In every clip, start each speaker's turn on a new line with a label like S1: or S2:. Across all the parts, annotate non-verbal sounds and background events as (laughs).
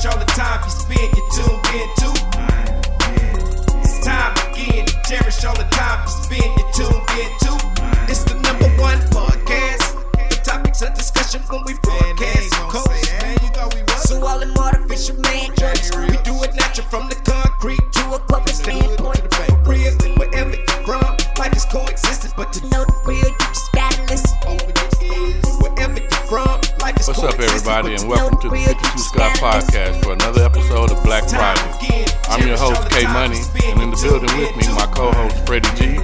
S1: cherish all the time you spend. You tuned in too. It's time again to cherish all the time you spend. You tuned in too. It's the number one podcast. The topics of discussion when we broadcast. Coast. So all them artificial man gotta listen.
S2: Podcast for another episode of Black Friday. I'm your host, K Money, and in the building with me, my co host, Freddie G,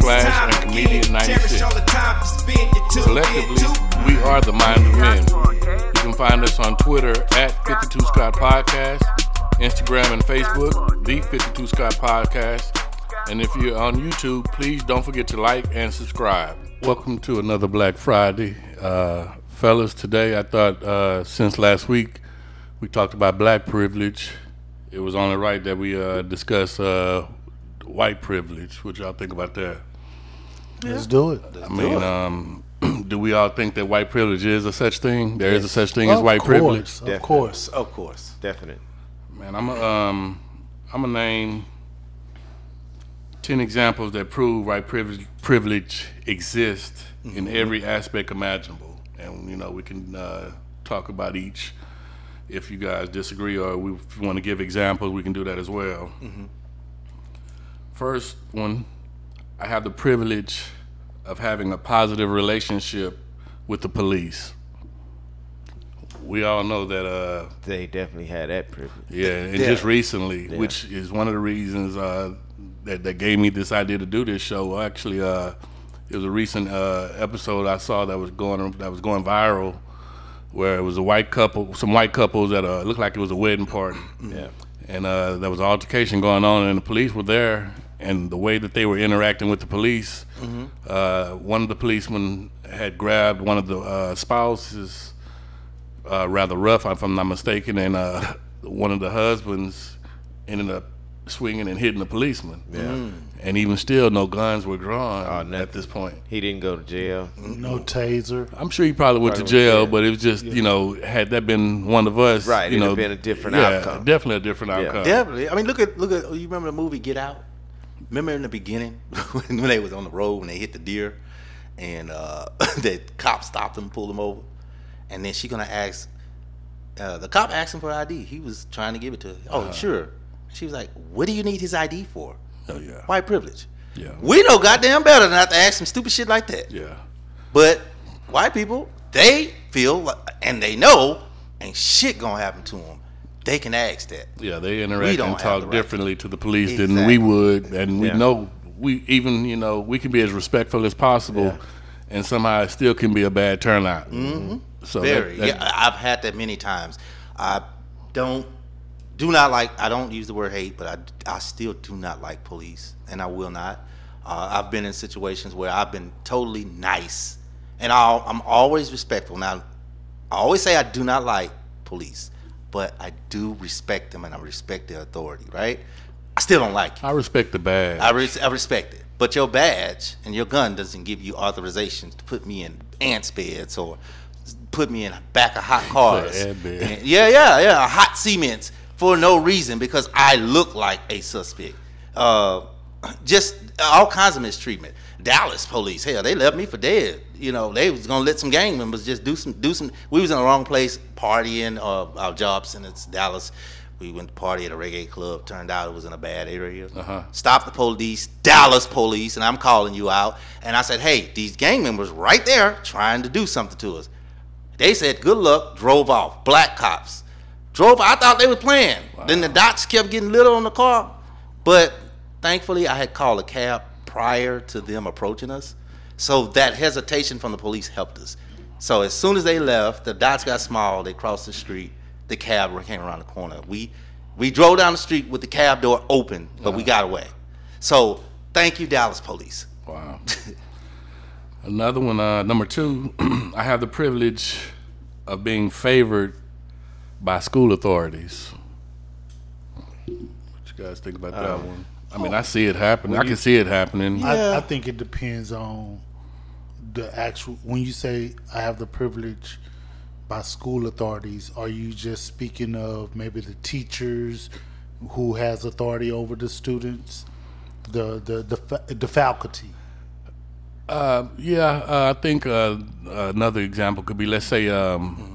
S2: Slash, and Comedian 96. Collectively, we are the Mind of Men. You can find us on Twitter at 52 Scott Podcast, Instagram and Facebook, The 52 Scott Podcast. And if you're on YouTube, please don't forget to like and subscribe. Welcome to another Black Friday. Uh, fellas, today I thought uh, since last week we talked about black privilege, it was only right that we uh, discuss uh, white privilege. What y'all think about that?
S3: Let's do it.
S2: I mean, um, (clears throat) do we all think that white privilege is a such thing? There is a such thing as white
S3: course,
S2: privilege.
S3: Of course.
S4: Of course. Definite.
S2: Man, I'm a, um, I'm gonna name ten examples that prove white privilege privilege exists in every aspect imaginable, and you know we can uh, talk about each. If you guys disagree or we want to give examples, we can do that as well. First one, I have the privilege of having a positive relationship with the police. We all know that uh,
S4: They definitely had that privilege.
S2: yeah, and just recently, which is one of the reasons uh, that that gave me this idea to do this show. Actually, uh, it was a recent uh, episode I saw that was going that was going viral, where it was a white couple, some white couples at a looked like it was a wedding party, (clears throat)
S4: Yeah.
S2: and uh, there was an altercation going on, and the police were there, and the way that they were interacting with the police, uh, one of the policemen had grabbed one of the uh, spouses uh, rather rough, if I'm not mistaken, and uh, (laughs) one of the husbands ended up swinging and hitting the policeman. Yeah. And even still, no guns were drawn
S4: Oh,
S2: at this point.
S4: He didn't go to jail.
S3: No taser.
S2: I'm sure he probably went to
S4: Probably went
S2: jail,
S4: to
S2: but it was just, you know, had that been one of us,
S4: Right,
S2: you
S4: it'd
S2: know,
S4: have been a different
S2: yeah,
S4: outcome.
S2: Definitely a different outcome.
S5: Definitely. I mean, look at look at. You remember the movie Get Out? Remember in the beginning (laughs) when they was on the road when they hit the deer, and uh, (laughs) the cop stopped them, pulled them over, and then she gonna ask. Uh, the cop asked him for ID. He was trying to give it to her. Oh, sure. She was like, "What do you need his ID for?
S2: Oh yeah.
S5: White privilege.
S2: Yeah.
S5: We know goddamn better than not to ask some stupid shit like that.
S2: Yeah.
S5: But white people, they feel like, and they know ain't shit gonna happen to them. They can ask that.
S2: Yeah, they interact and talk
S5: right
S2: differently to the police
S5: Exactly.
S2: than we would, and we
S4: Yeah.
S2: know we even you know we can be as respectful as possible, and somehow it still can be a bad turnout. Mm-hmm. So
S5: Very.
S2: that-
S5: yeah, I've had that many times. I don't do not like. I don't use the word hate, but I, I still do not like police, and I will not. Uh, I've been in situations where I've been totally nice, and I'll, I'm always respectful. Now, I always say I do not like police, but I do respect them, and I respect their authority. Right? I still don't like it.
S2: I respect the badge.
S5: I, res- I respect it. But your badge and your gun doesn't give you authorization to put me in ants beds or put me in a back of hot (laughs) cars. Yeah, yeah, yeah. Hot cements for no reason because I look like a suspect. Uh, just all kinds of mistreatment. Dallas police, hell, they left me for dead. You know, they was gonna let some gang members just do some do some. We was in the wrong place partying. Uh, our and it's Dallas. We went to party at a reggae club. Turned out it was in a bad area.
S2: Uh-huh.
S5: Stopped the police, Dallas police, and I'm calling you out. And I said, hey, these gang members right there trying to do something to us. They said, good luck, drove off. Black cops. Drove, I thought they were playing. Then the dots kept getting lit on the car. But thankfully, I had called a cab prior to them approaching us. So that hesitation from the police helped us. So as soon as they left, the dots got small. They crossed the street. The cab came around the corner. We we drove down the street with the cab door open, but we got away. So thank you, Dallas police.
S2: Wow. (laughs) Another one, uh, number two, (clears throat) I have the privilege of being favored by school authorities. What you guys think about that one? I mean, I see it happening. I can see it happening.
S3: I, I think it depends on the actual. When you say I have the privilege by school authorities, are you just speaking of maybe the teachers who has authority over the students, the the the, the faculty?
S2: Uh, yeah, uh, I think uh, another example could be let's say um,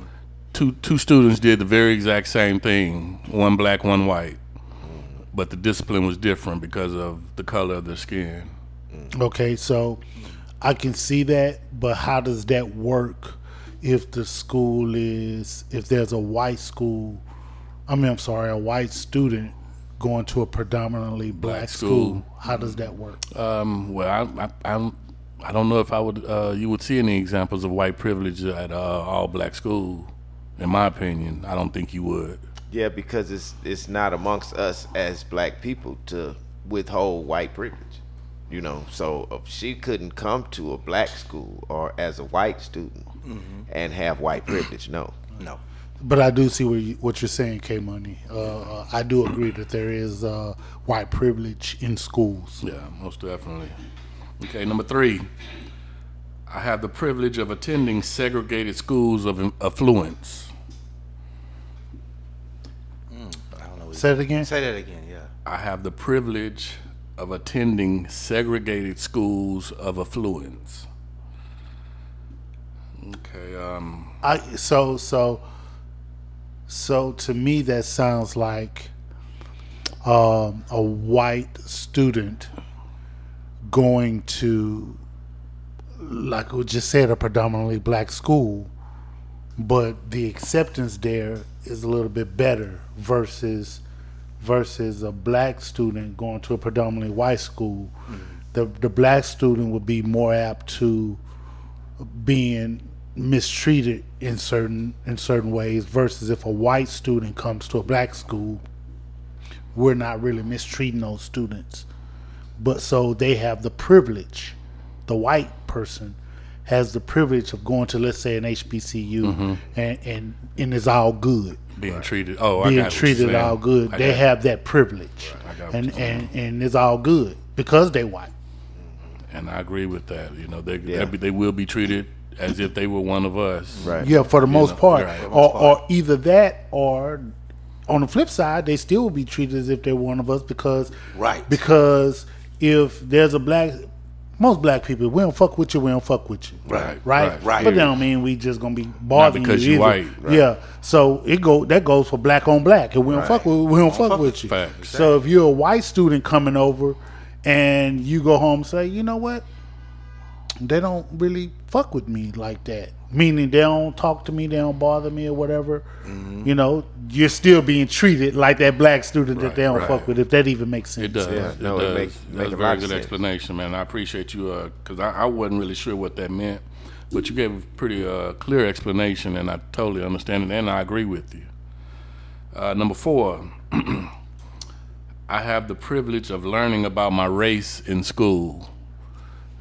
S2: two two students did the very exact same thing, one black, one white, but the discipline was different because of the color of their skin.
S3: Okay, so I can see that, but how does that work if the school is if there's a white school? I mean, I'm sorry, a white student going to a predominantly black,
S2: Black
S3: school.
S2: school.
S3: How does that work?
S2: Um, well, I, I, I'm, I don't know if I would uh, you would see any examples of white privilege at uh, all black school. In my opinion, I don't think you would.
S4: Yeah, because it's it's not amongst us as black people to withhold white privilege. You know, so if she couldn't come to a black school or as a white student and have white (clears throat) privilege. No.
S5: No.
S3: But I do see what, you, what you're saying, K Money. Uh, uh, I do agree that there is uh, white privilege in schools.
S2: Yeah, most definitely. Okay, number three. I have the privilege of attending segregated schools of affluence.
S5: I don't know.
S3: Say it again.
S5: Say that again. Yeah.
S2: I have the privilege of attending segregated schools of affluence. Okay, um,
S3: I so so so to me that sounds like um, a white student going to like we just said a predominantly black school but the acceptance there is a little bit better versus versus a black student going to a predominantly white school the the black student would be more apt to being mistreated in certain in certain ways versus if a white student comes to a black school we're not really mistreating those students. But so they have the privilege the white person has the privilege of going to let's say an HBCU mm-hmm. and, and and it's all good
S2: being treated. Oh, I
S3: being
S2: got what you're
S3: treated all good
S2: I
S3: they
S2: got-
S3: have that privilege
S2: I got
S3: and and and it's all good because they white
S2: and I agree with that. You know, they
S4: Yeah.
S2: they, they will be treated as if they were one of us.
S4: Right.
S3: Yeah, for the most
S2: know,
S3: part.
S2: right. For the
S3: or, or either that or on the flip side, they still will be treated as if they're one of us because
S5: Right.
S3: Because if there's a black most black people, we don't fuck with you, we don't fuck with you.
S2: Right,
S3: Right?
S2: right,
S5: right.
S3: But that don't mean we just gonna be bothering
S2: because
S3: you
S2: you
S3: either.
S2: white, right.
S3: Yeah. So it go that goes for black on black. If we don't fuck with we don't fuck with you. So if you're a white student coming over and you go home and say, you know what? They don't really fuck with me like that. Meaning they don't talk to me, they don't bother me or whatever.
S2: Mm-hmm.
S3: You know, you're still being treated like that black student that they don't
S2: right.
S3: fuck with, if that even makes sense.
S2: It does.
S4: Yeah,
S2: it
S4: no, it makes-
S2: That's
S4: make
S2: a
S4: a
S2: very good
S4: sense.
S2: explanation, man. I appreciate you because I, I wasn't really sure what that meant, but you gave a pretty uh, clear explanation, and I totally understand it, and I agree with you. Uh, number four, (clears throat) I have the privilege of learning about my race in school.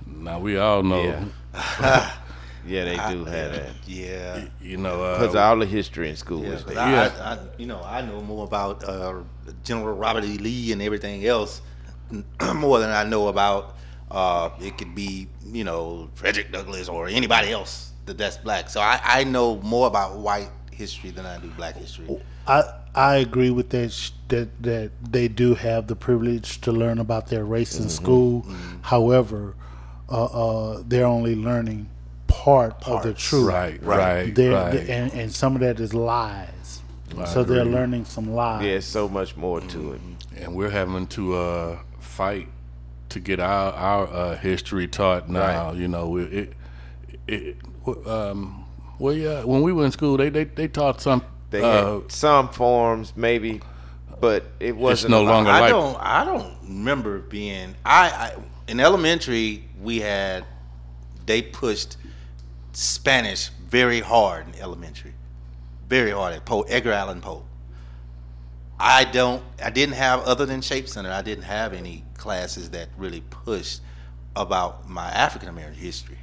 S2: Now we all know,
S4: Yeah. (laughs) Yeah, they do have that.
S5: Yeah.
S2: you know,
S4: Because
S2: uh,
S4: all the history in school
S5: Yeah,
S4: is
S5: 'cause
S4: there.
S5: I,
S2: Yeah.
S5: I, I, you know, I know more about uh, General Robert E. Lee and everything else (clears throat) more than I know about. Uh, it could be, you know, Frederick Douglass or anybody else that that's black. So I, I know more about white history than I do black history.
S3: I I agree with that sh- that that they do have the privilege to learn about their race in school. However, uh, uh, they're only learning part of the truth.
S2: right, right,
S3: They're,
S2: right.
S3: they- and, and some of that is lies. so they're learning some lies.
S4: Yeah, it's so much more to it.
S2: and we're having to uh, fight to get our our uh, history taught now. You know, it, it, it um, well, yeah. When we were in school, they they, they taught some.
S4: They
S2: uh,
S4: had some forms, maybe, but it wasn't
S2: no
S4: a lot.
S2: longer
S5: I
S2: like-
S5: don't. I don't remember being. I, I in elementary we had. They pushed Spanish very hard in elementary, very hard at Poe Edgar Allan Poe. I don't. I didn't have other than Shape Center. I didn't have any classes that really pushed about my African American history.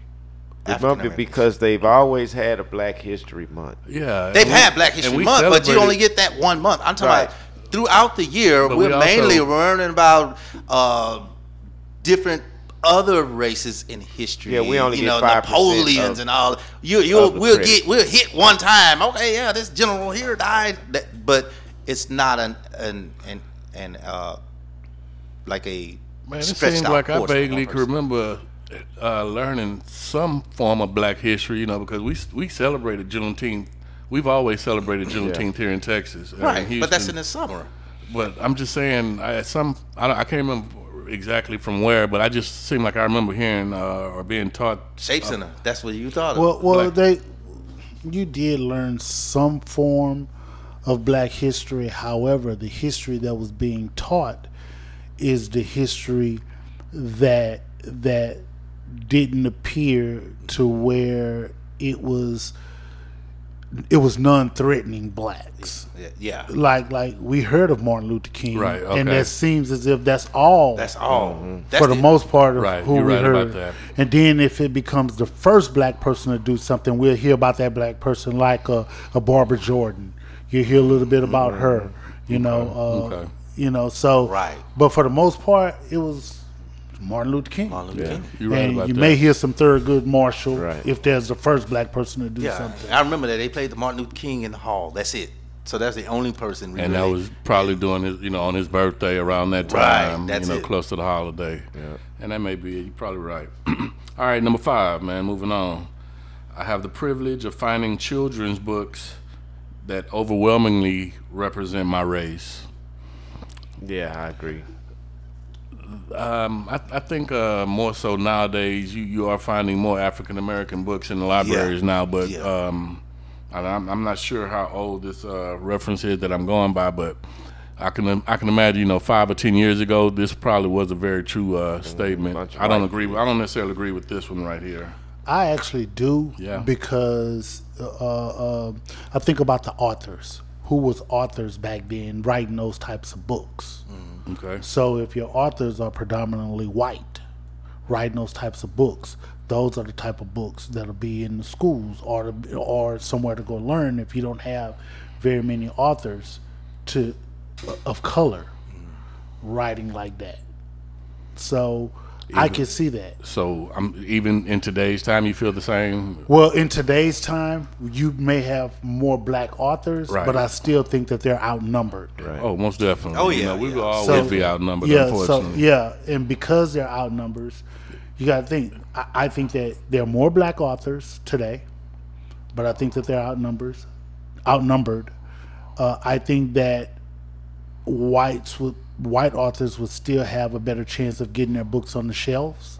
S4: It might be because they've always had a Black History Month.
S2: yeah,
S5: They've
S2: and we-
S5: had Black History Month, but you only get that one month. I'm talking
S4: Right.
S5: about throughout the year.
S2: But
S5: we're
S2: we also-
S5: mainly learning about uh, different other races in history.
S4: Yeah, we only
S5: you
S4: get
S5: know
S4: 5%
S5: Napoleons
S4: of-
S5: and all. You you'll
S4: of the
S5: we'll
S4: credit.
S5: get we'll hit one time. Okay, yeah, this general here died, That- but it's not an an an, an uh like a
S2: Man, it seems
S5: out
S2: like I
S5: course for one
S2: vaguely can remember uh, learning some form of Black history. You know, because we we celebrated Juneteenth. We've always celebrated Juneteenth here in Texas, uh, in
S5: Right, but that's in the summer.
S2: But I'm just saying, I some I, I can't remember exactly from where, but I just seem like I remember hearing uh, or being taught.
S5: Shape Center. That's what you thought.
S3: Well,
S5: of.
S3: well,
S2: Black-
S3: they, you did learn some form of Black history. However, the history that was being taught is the history that that didn't appear to where it was it was non-threatening blacks.
S5: yeah, yeah.
S3: Like like we heard of Martin Luther King,
S2: Right,
S3: and
S2: okay.
S3: that seems as if that's all
S5: That's all. Mm-hmm. That's
S3: for the, most part of
S2: Right,
S3: who
S2: you're
S3: we
S2: right
S3: heard.
S2: about that.
S3: And then if it becomes the first black person to do something, we'll hear about that black person like a, a Barbara Jordan. You hear a little bit about mm-hmm. her, you know. Uh,
S2: Okay.
S3: You know, so
S5: Right.
S3: But for the most part, it was Martin Luther King.
S5: Martin Luther King.
S2: You're right
S3: and
S2: about
S3: you
S2: that.
S3: may hear some Thurgood Marshall
S4: Right.
S3: if there's the first black person to do
S5: Yeah,
S3: something.
S5: I remember that they played the Martin Luther King in the hall. That's it. So that's the only person. We
S2: and that was probably doing his, you know, on his birthday around that
S5: Right,
S2: time,
S5: that's
S2: you know,
S5: it.
S2: close to the holiday. Yeah. And that may be it. You're probably right. (clears throat) All right, number five, man. Moving on. I have the privilege of finding children's books that overwhelmingly represent my race.
S4: Yeah, I agree.
S2: Um, I, I think uh, more so nowadays, you, you are finding more African American books in the libraries now. But
S5: Yeah.
S2: um, and I'm, I'm not sure how old this uh, reference is that I'm going by, but I can I can imagine, you know, five or ten years ago, this probably was a very true uh, statement. I don't agree. With, I don't necessarily agree with this one right here.
S3: I actually do
S2: Yeah.
S3: because uh, uh, I think about the authors. Who was authors back then writing those types of books?
S2: Okay.
S3: So if your authors are predominantly white, writing those types of books, those are the type of books that'll be in the schools or or somewhere to go learn. If you don't have very many authors to of color mm-hmm. writing like that, so I can see that.
S2: So I'm even in today's time, you feel the same.
S3: Well, in today's time, you may have more black authors,
S2: Right.
S3: but I still think that they're outnumbered.
S4: Right.
S2: Oh, most definitely.
S5: Oh,
S2: You
S5: yeah,
S2: know, we
S5: yeah.
S2: will always
S3: So-
S2: be outnumbered.
S3: yeah,
S2: unfortunately.
S3: so yeah, and because they're outnumbered, you got to think. I, I think that there are more black authors today, but I think that they're outnumbered. Outnumbered. Uh, I think that whites would white authors would still have a better chance of getting their books on the shelves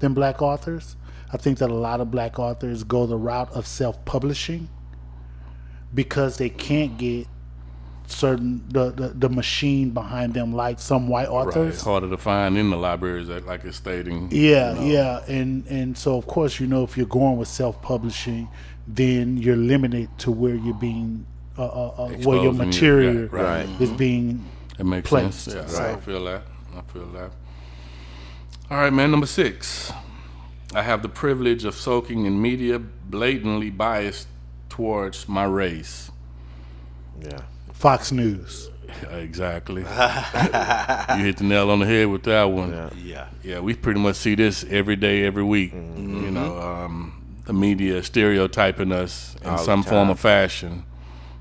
S3: than black authors. I think that a lot of black authors go the route of self-publishing because they can't get certain the, the, the machine behind them like some white
S2: Right.
S3: authors.
S2: It's harder to find in the libraries, like like it's stating.
S3: Yeah, yeah, and and so of course you know if you're going with self-publishing, then you're limited to where you're being, uh, uh, uh, where your material
S2: yeah, right.
S3: is being.
S2: It makes
S3: placed,
S2: sense. Yeah,
S3: so-
S2: I feel that. I feel that. All right, man. Number six. I have the privilege of soaking in media blatantly biased towards my race.
S4: Yeah.
S3: Fox News.
S2: Exactly. (laughs) you hit the nail on the head with that one.
S4: Yeah.
S5: Yeah.
S2: Yeah, we pretty much see this every day, every week.
S4: Mm-hmm.
S2: You know, um, the media stereotyping us in
S4: All
S2: some form
S4: time.
S2: of fashion.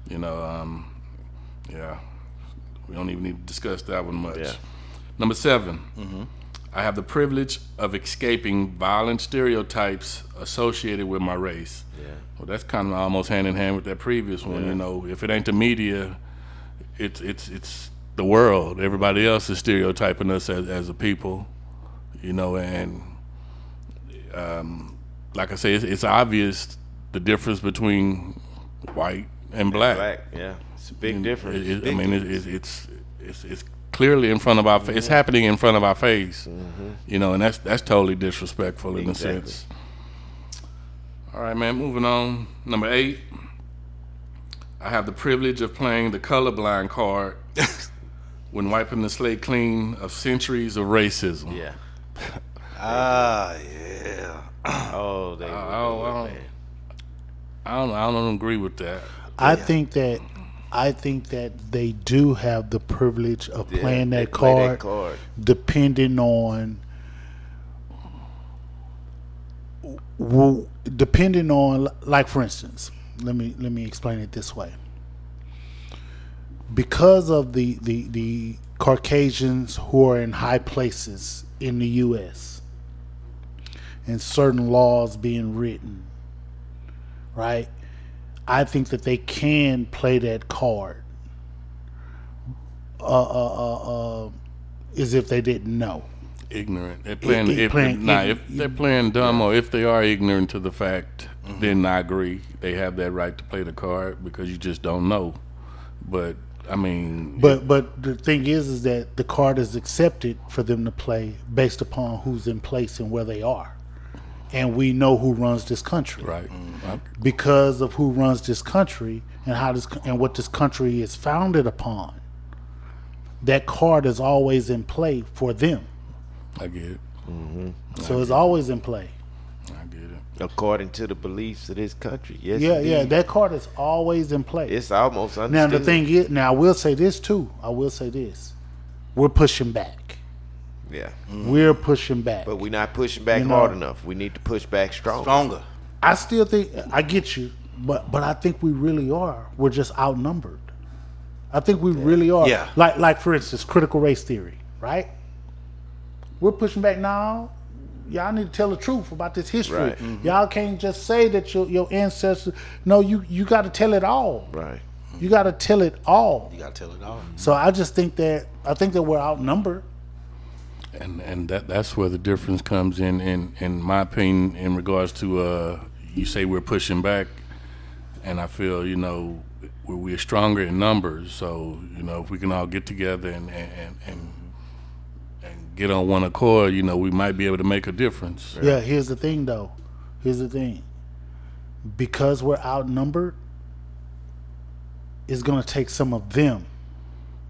S2: You know, um, yeah, we don't even need to discuss that one much.
S4: Yeah.
S2: Number 7 I have the privilege of escaping violent stereotypes associated with my race.
S4: Yeah.
S2: Well, that's kind of almost hand in hand with that previous one. You know, if it ain't the media, it's it's it's the world. Everybody else is stereotyping us as as a people. You know, and um, like I say, it's, it's obvious the difference between white and black.
S4: Black. Yeah. It's a big
S2: And
S4: difference.
S2: it- it- I
S4: Big
S2: mean, it, it, it's it's it's clearly in front of our. fa- It's happening in front of our face. You know, and that's that's totally disrespectful in
S4: Exactly.
S2: a sense. All right, man. Moving on. Number eight. I have the privilege of playing the colorblind card (laughs) when wiping the slate clean of centuries of racism.
S4: Yeah. (laughs)
S5: Ah, yeah.
S4: Oh, they.
S2: I don't, I don't,
S4: man.
S2: I don't, I don't agree with that.
S3: I think that I think that they do have the privilege of
S4: Yeah,
S3: playing that card,
S4: that card.
S3: depending on Well, depending on, like for instance, let me let me explain it this way. Because of the the the Caucasians who are in high places in the U.S. and certain laws being written, right? I think that they can play that card. Uh, uh, uh, uh, as if they didn't know.
S2: ignorant. They're playing.
S3: it-
S2: if,
S3: playing
S2: nah,
S3: ign-
S2: if they're playing dumb or if they are ignorant to the fact, then I agree. They have that right to play the card because you just don't know. But I mean,
S3: But but the thing is, is that the card is accepted for them to play based upon who's in place and where they are, and we know who runs this country
S2: right? Mm-hmm. I-
S3: because of who runs this country and how this and what this country is founded upon. That card is always in play for them,
S2: I get it. Mm-hmm.
S3: so it's always in play.
S2: I get it.
S4: According to the beliefs of this country, yes.
S3: Yeah, yeah, that card is always in play.
S4: It's almost
S3: now the thing is, now I will say this too. I will say this: we're pushing back.
S4: Yeah, mm-hmm.
S3: We're pushing back.
S4: but we're not pushing back
S3: You know-
S4: hard enough. We need to push back stronger.
S5: Stronger.
S3: I still think I get you, but but I think we really are. We're just outnumbered. I think we really are.
S5: Yeah.
S3: Like like for instance, critical race theory, right? We're pushing back now. Y'all need to tell the truth about this history.
S4: Right.
S3: Y'all mm-hmm. can't just say that your your ancestors. No, you you got to tell it all.
S4: Right.
S3: You got to tell it all.
S5: You gotta tell it all.
S3: So I just think that I think that we're outnumbered.
S2: And and that that's where the difference comes in in in my opinion in regards to uh you say we're pushing back and i feel you know we're, we're stronger in numbers so you know if we can all get together and and and, and get on one accord you know we might be able to make a difference
S3: Yeah, here's the thing though. Here's the thing. Because we're outnumbered, it's gonna take some of them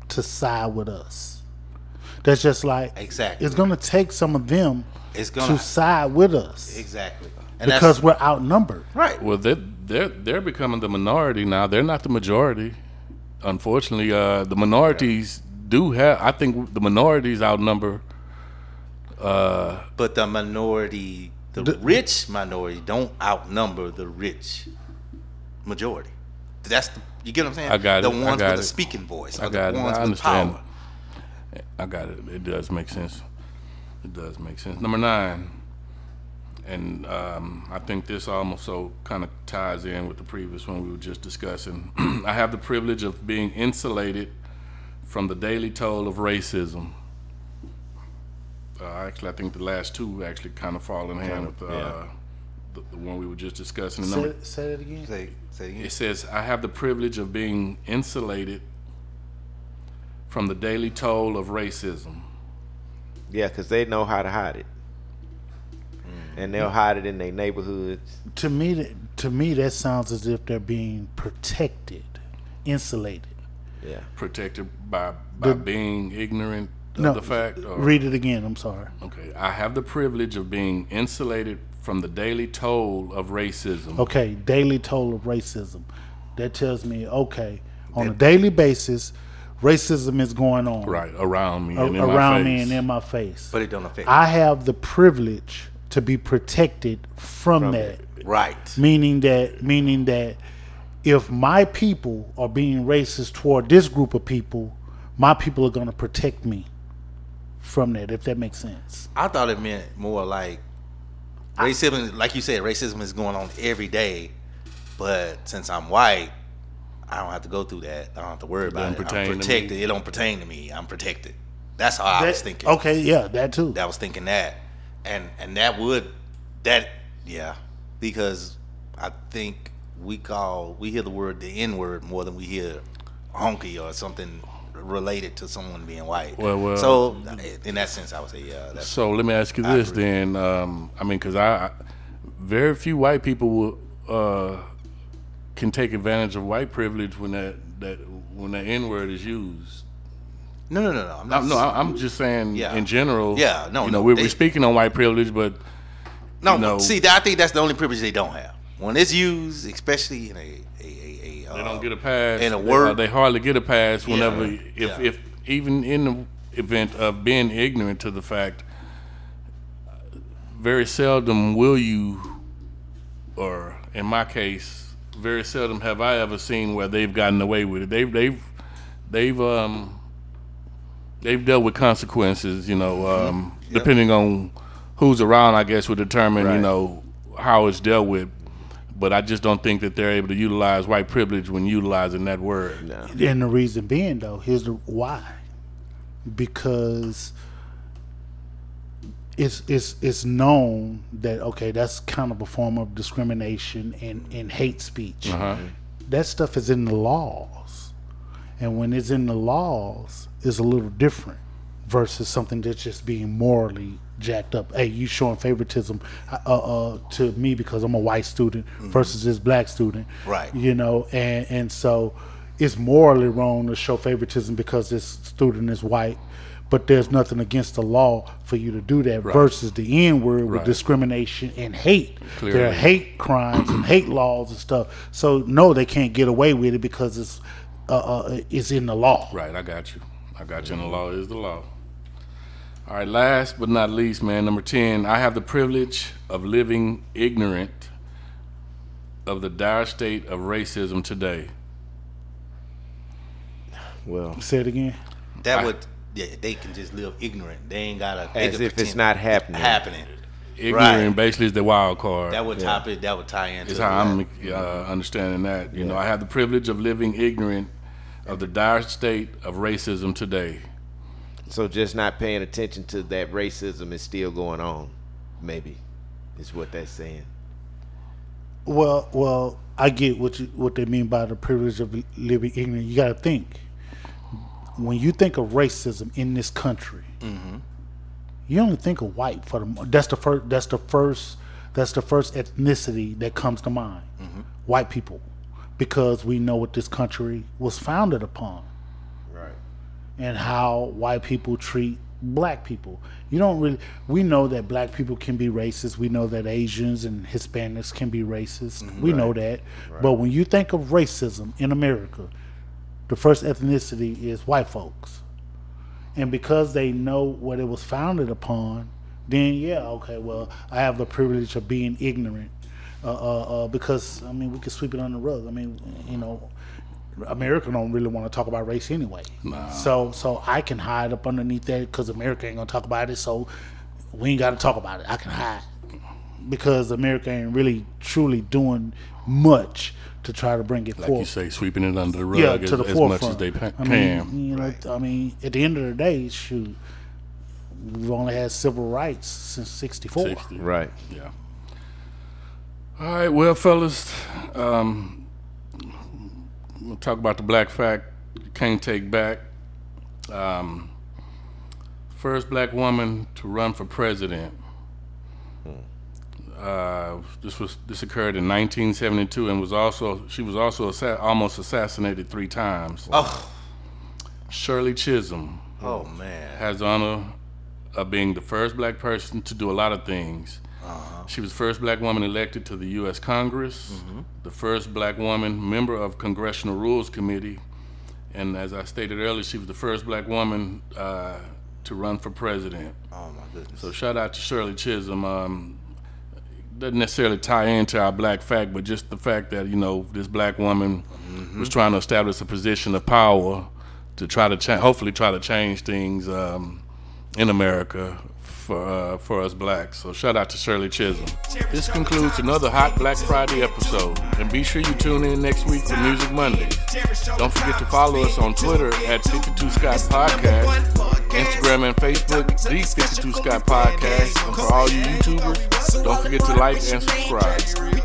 S3: to side with us. That's just like
S5: Exactly.
S3: It's gonna take some of them
S5: It's gonna
S3: to side with us
S5: exactly. And
S3: because we're outnumbered.
S5: right.
S2: well they're they're they're becoming the minority now they're not the majority unfortunately uh the minorities do have i think the minorities outnumber Uh,
S5: But the minority, the, rich minority, don't outnumber the rich majority. That's the, you get what I'm saying.
S2: I got
S5: the
S2: it. I
S5: ones
S2: got
S5: with
S2: it.
S5: the speaking voice.
S2: I got
S5: the
S2: it.
S5: ones
S2: I
S5: with
S2: understand.
S5: power.
S2: I got it. It does make sense. It does make sense. Number nine, and um, I think this also kind of ties in with the previous one we were just discussing. (clears throat) I have the privilege of being insulated from the daily toll of racism. Uh, actually, I think the last two actually kind of fall in hand with uh,
S4: yeah.
S2: the, the one we were just discussing.
S3: Say,
S2: number,
S3: say that again.
S5: Say, say again.
S2: it says, I have the privilege of being insulated from the daily toll of racism.
S4: Yeah, because they know how to hide it, mm. and they'll hide it in their neighborhoods.
S3: To me, that- to me, that sounds as if they're being protected, insulated.
S4: Yeah.
S2: protected by by being ignorant of
S3: No,
S2: the fact. Or,
S3: read it again. I'm sorry.
S2: okay, I have the privilege of being insulated from the daily toll of racism.
S3: Okay, daily toll of racism. That tells me, okay, on a daily basis, racism is going on
S2: Right around me
S3: a-
S2: and in my
S3: around me
S2: face.
S3: and in my face.
S5: but it don't affect.
S3: I have the privilege to be protected from, that.
S5: you. right.
S3: Meaning that meaning that if my people are being racist toward this group of people, my people are going to protect me from that. If that makes sense.
S5: I thought it meant more like racism. like you said, racism is going on every day. But since I'm white, I don't have to go through that. I don't have to worry about it.
S2: pertain
S5: I'm
S2: to
S5: protected.
S2: me.
S5: It don't pertain to me. I'm protected. That's how I was thinking.
S3: Okay, yeah, that too.
S5: that was thinking that, and and that would that yeah because I think we call we hear the word the N word more than we hear honky or something related to someone being white.
S2: Well, well-
S5: so in that sense, I would say yeah. That's
S2: So let me ask you
S5: I
S2: this
S5: agree.
S2: then. Um, I mean, because I, I, very few white people will, uh, can take advantage of white privilege when that that when that N word is used.
S5: no no no no. I'm
S2: No,
S5: not
S2: no, I'm just saying
S5: Yeah.
S2: in general.
S5: Yeah, no,
S2: you know,
S5: no,
S2: we're,
S5: they-
S2: we're speaking on white privilege, but
S5: no.
S2: you know-
S5: see, I think that's the only privilege they don't have when it's used, especially in a a a. a
S2: They
S5: uh,
S2: don't get a pass.
S5: in a word-
S2: uh, they hardly get a pass whenever,
S5: Yeah,
S2: if,
S5: yeah.
S2: if even in the event of being ignorant to the fact, very seldom will you, or in my case, very seldom have I ever seen where they've gotten away with it. They've they've they've um they've dealt with consequences. You know, um, depending on who's around, I guess would determine you know how it's dealt with. But I just don't think that they're able to utilize white privilege when utilizing that word.
S4: No.
S3: And the reason being, though, here's the why. Because it's it's it's known that okay, that's kind of a form of discrimination and, and hate speech.
S2: Uh-huh.
S3: That stuff is in the laws, and when it's in the laws, it's a little different versus something that's just being morally jacked up. Hey, you showing favoritism uh, uh, to me because I'm a white student versus this black student,
S5: Right.
S3: You know, and and so it's morally wrong to show favoritism because this student is white. But there's nothing against the law for you to do that. Versus the N word with
S2: Right.
S3: discrimination and hate. There are hate crimes and hate laws and stuff. So no, they can't get away with it because it's uh, uh, it's in the law.
S2: Right, I got you. I got you. And the law is the law. All right, last but not least, man, number 10, I have the privilege of living ignorant of the dire state of racism today.
S4: Well,
S3: Say it again.
S5: That
S2: I-
S5: would yeah, they can just live ignorant. They ain't gotta they
S4: as if it's not happening.
S5: happening.
S2: Ignorant
S5: Right.
S2: basically is the wild card.
S5: That would top it. That would tie into.
S2: is how
S5: that.
S2: I'm uh, understanding that. You know, I have the privilege of living ignorant of the dire state of racism today.
S4: So just not paying attention to that racism is still going on. Maybe is what they're saying.
S3: Well, well, I get what you, what they mean by the privilege of living ignorant. You got to think when you think of racism in this country, mm-hmm. you only think of white for the. That's the first. That's the first. That's the first ethnicity that comes to mind. Mm-hmm. White people, because we know what this country was founded upon
S4: Right.
S3: and how white people treat black people. You don't really we know that black people can be racist. We know that Asians and Hispanics can be racist. Mm-hmm. We know that. But when you think of racism in America, the first ethnicity is white folks. And because they know what it was founded upon, then yeah, okay, well, I have the privilege of being ignorant. Uh, uh, uh, because I mean, we can sweep it under the rug. I mean, you know, America don't really want to talk about race anyway. So so I can hide up underneath that because America ain't gonna talk about it. So we ain't got to talk about it. I can hide because America ain't really truly doing much to try to bring it forth.
S2: Like you say, sweeping it under the rug
S3: Yeah,
S2: as,
S3: to the
S2: as
S3: forefront.
S2: much as they pa-
S3: I
S2: can.
S3: mean, you know, I mean, at the end of the day, shoot, we've only had civil rights since '64.
S2: 60.
S4: Right.
S2: Yeah. All right, well, fellas, um, we'll talk about the black fact you can't take back. Um, first black woman to run for president. Uh, this was this occurred in 1972 and was also she was also assa- almost assassinated three times.
S5: Oh,
S2: Shirley Chisholm
S5: oh man.
S2: has the honor of being the first black person to do a lot of things. Uh-huh. She was the first black woman elected to the U.S. Congress, the first black woman member of Congressional Rules Committee, and as I stated earlier, she was the first black woman uh, to run for president.
S5: Oh my goodness.
S2: So shout out to Shirley Chisholm. Um, doesn't necessarily tie into our black fact, but just the fact that you know this black woman was trying to establish a position of power to try to cha- hopefully try to change things um, in America for uh, for us blacks. So shout out to Shirley Chisholm. This concludes another Hot Black Friday episode, and be sure you tune in next week for Music Monday. Don't forget to follow us on Twitter at 52 Scott Podcast, Instagram and Facebook, The 52 Scott Podcast, and for all you YouTubers, don't forget to like and subscribe.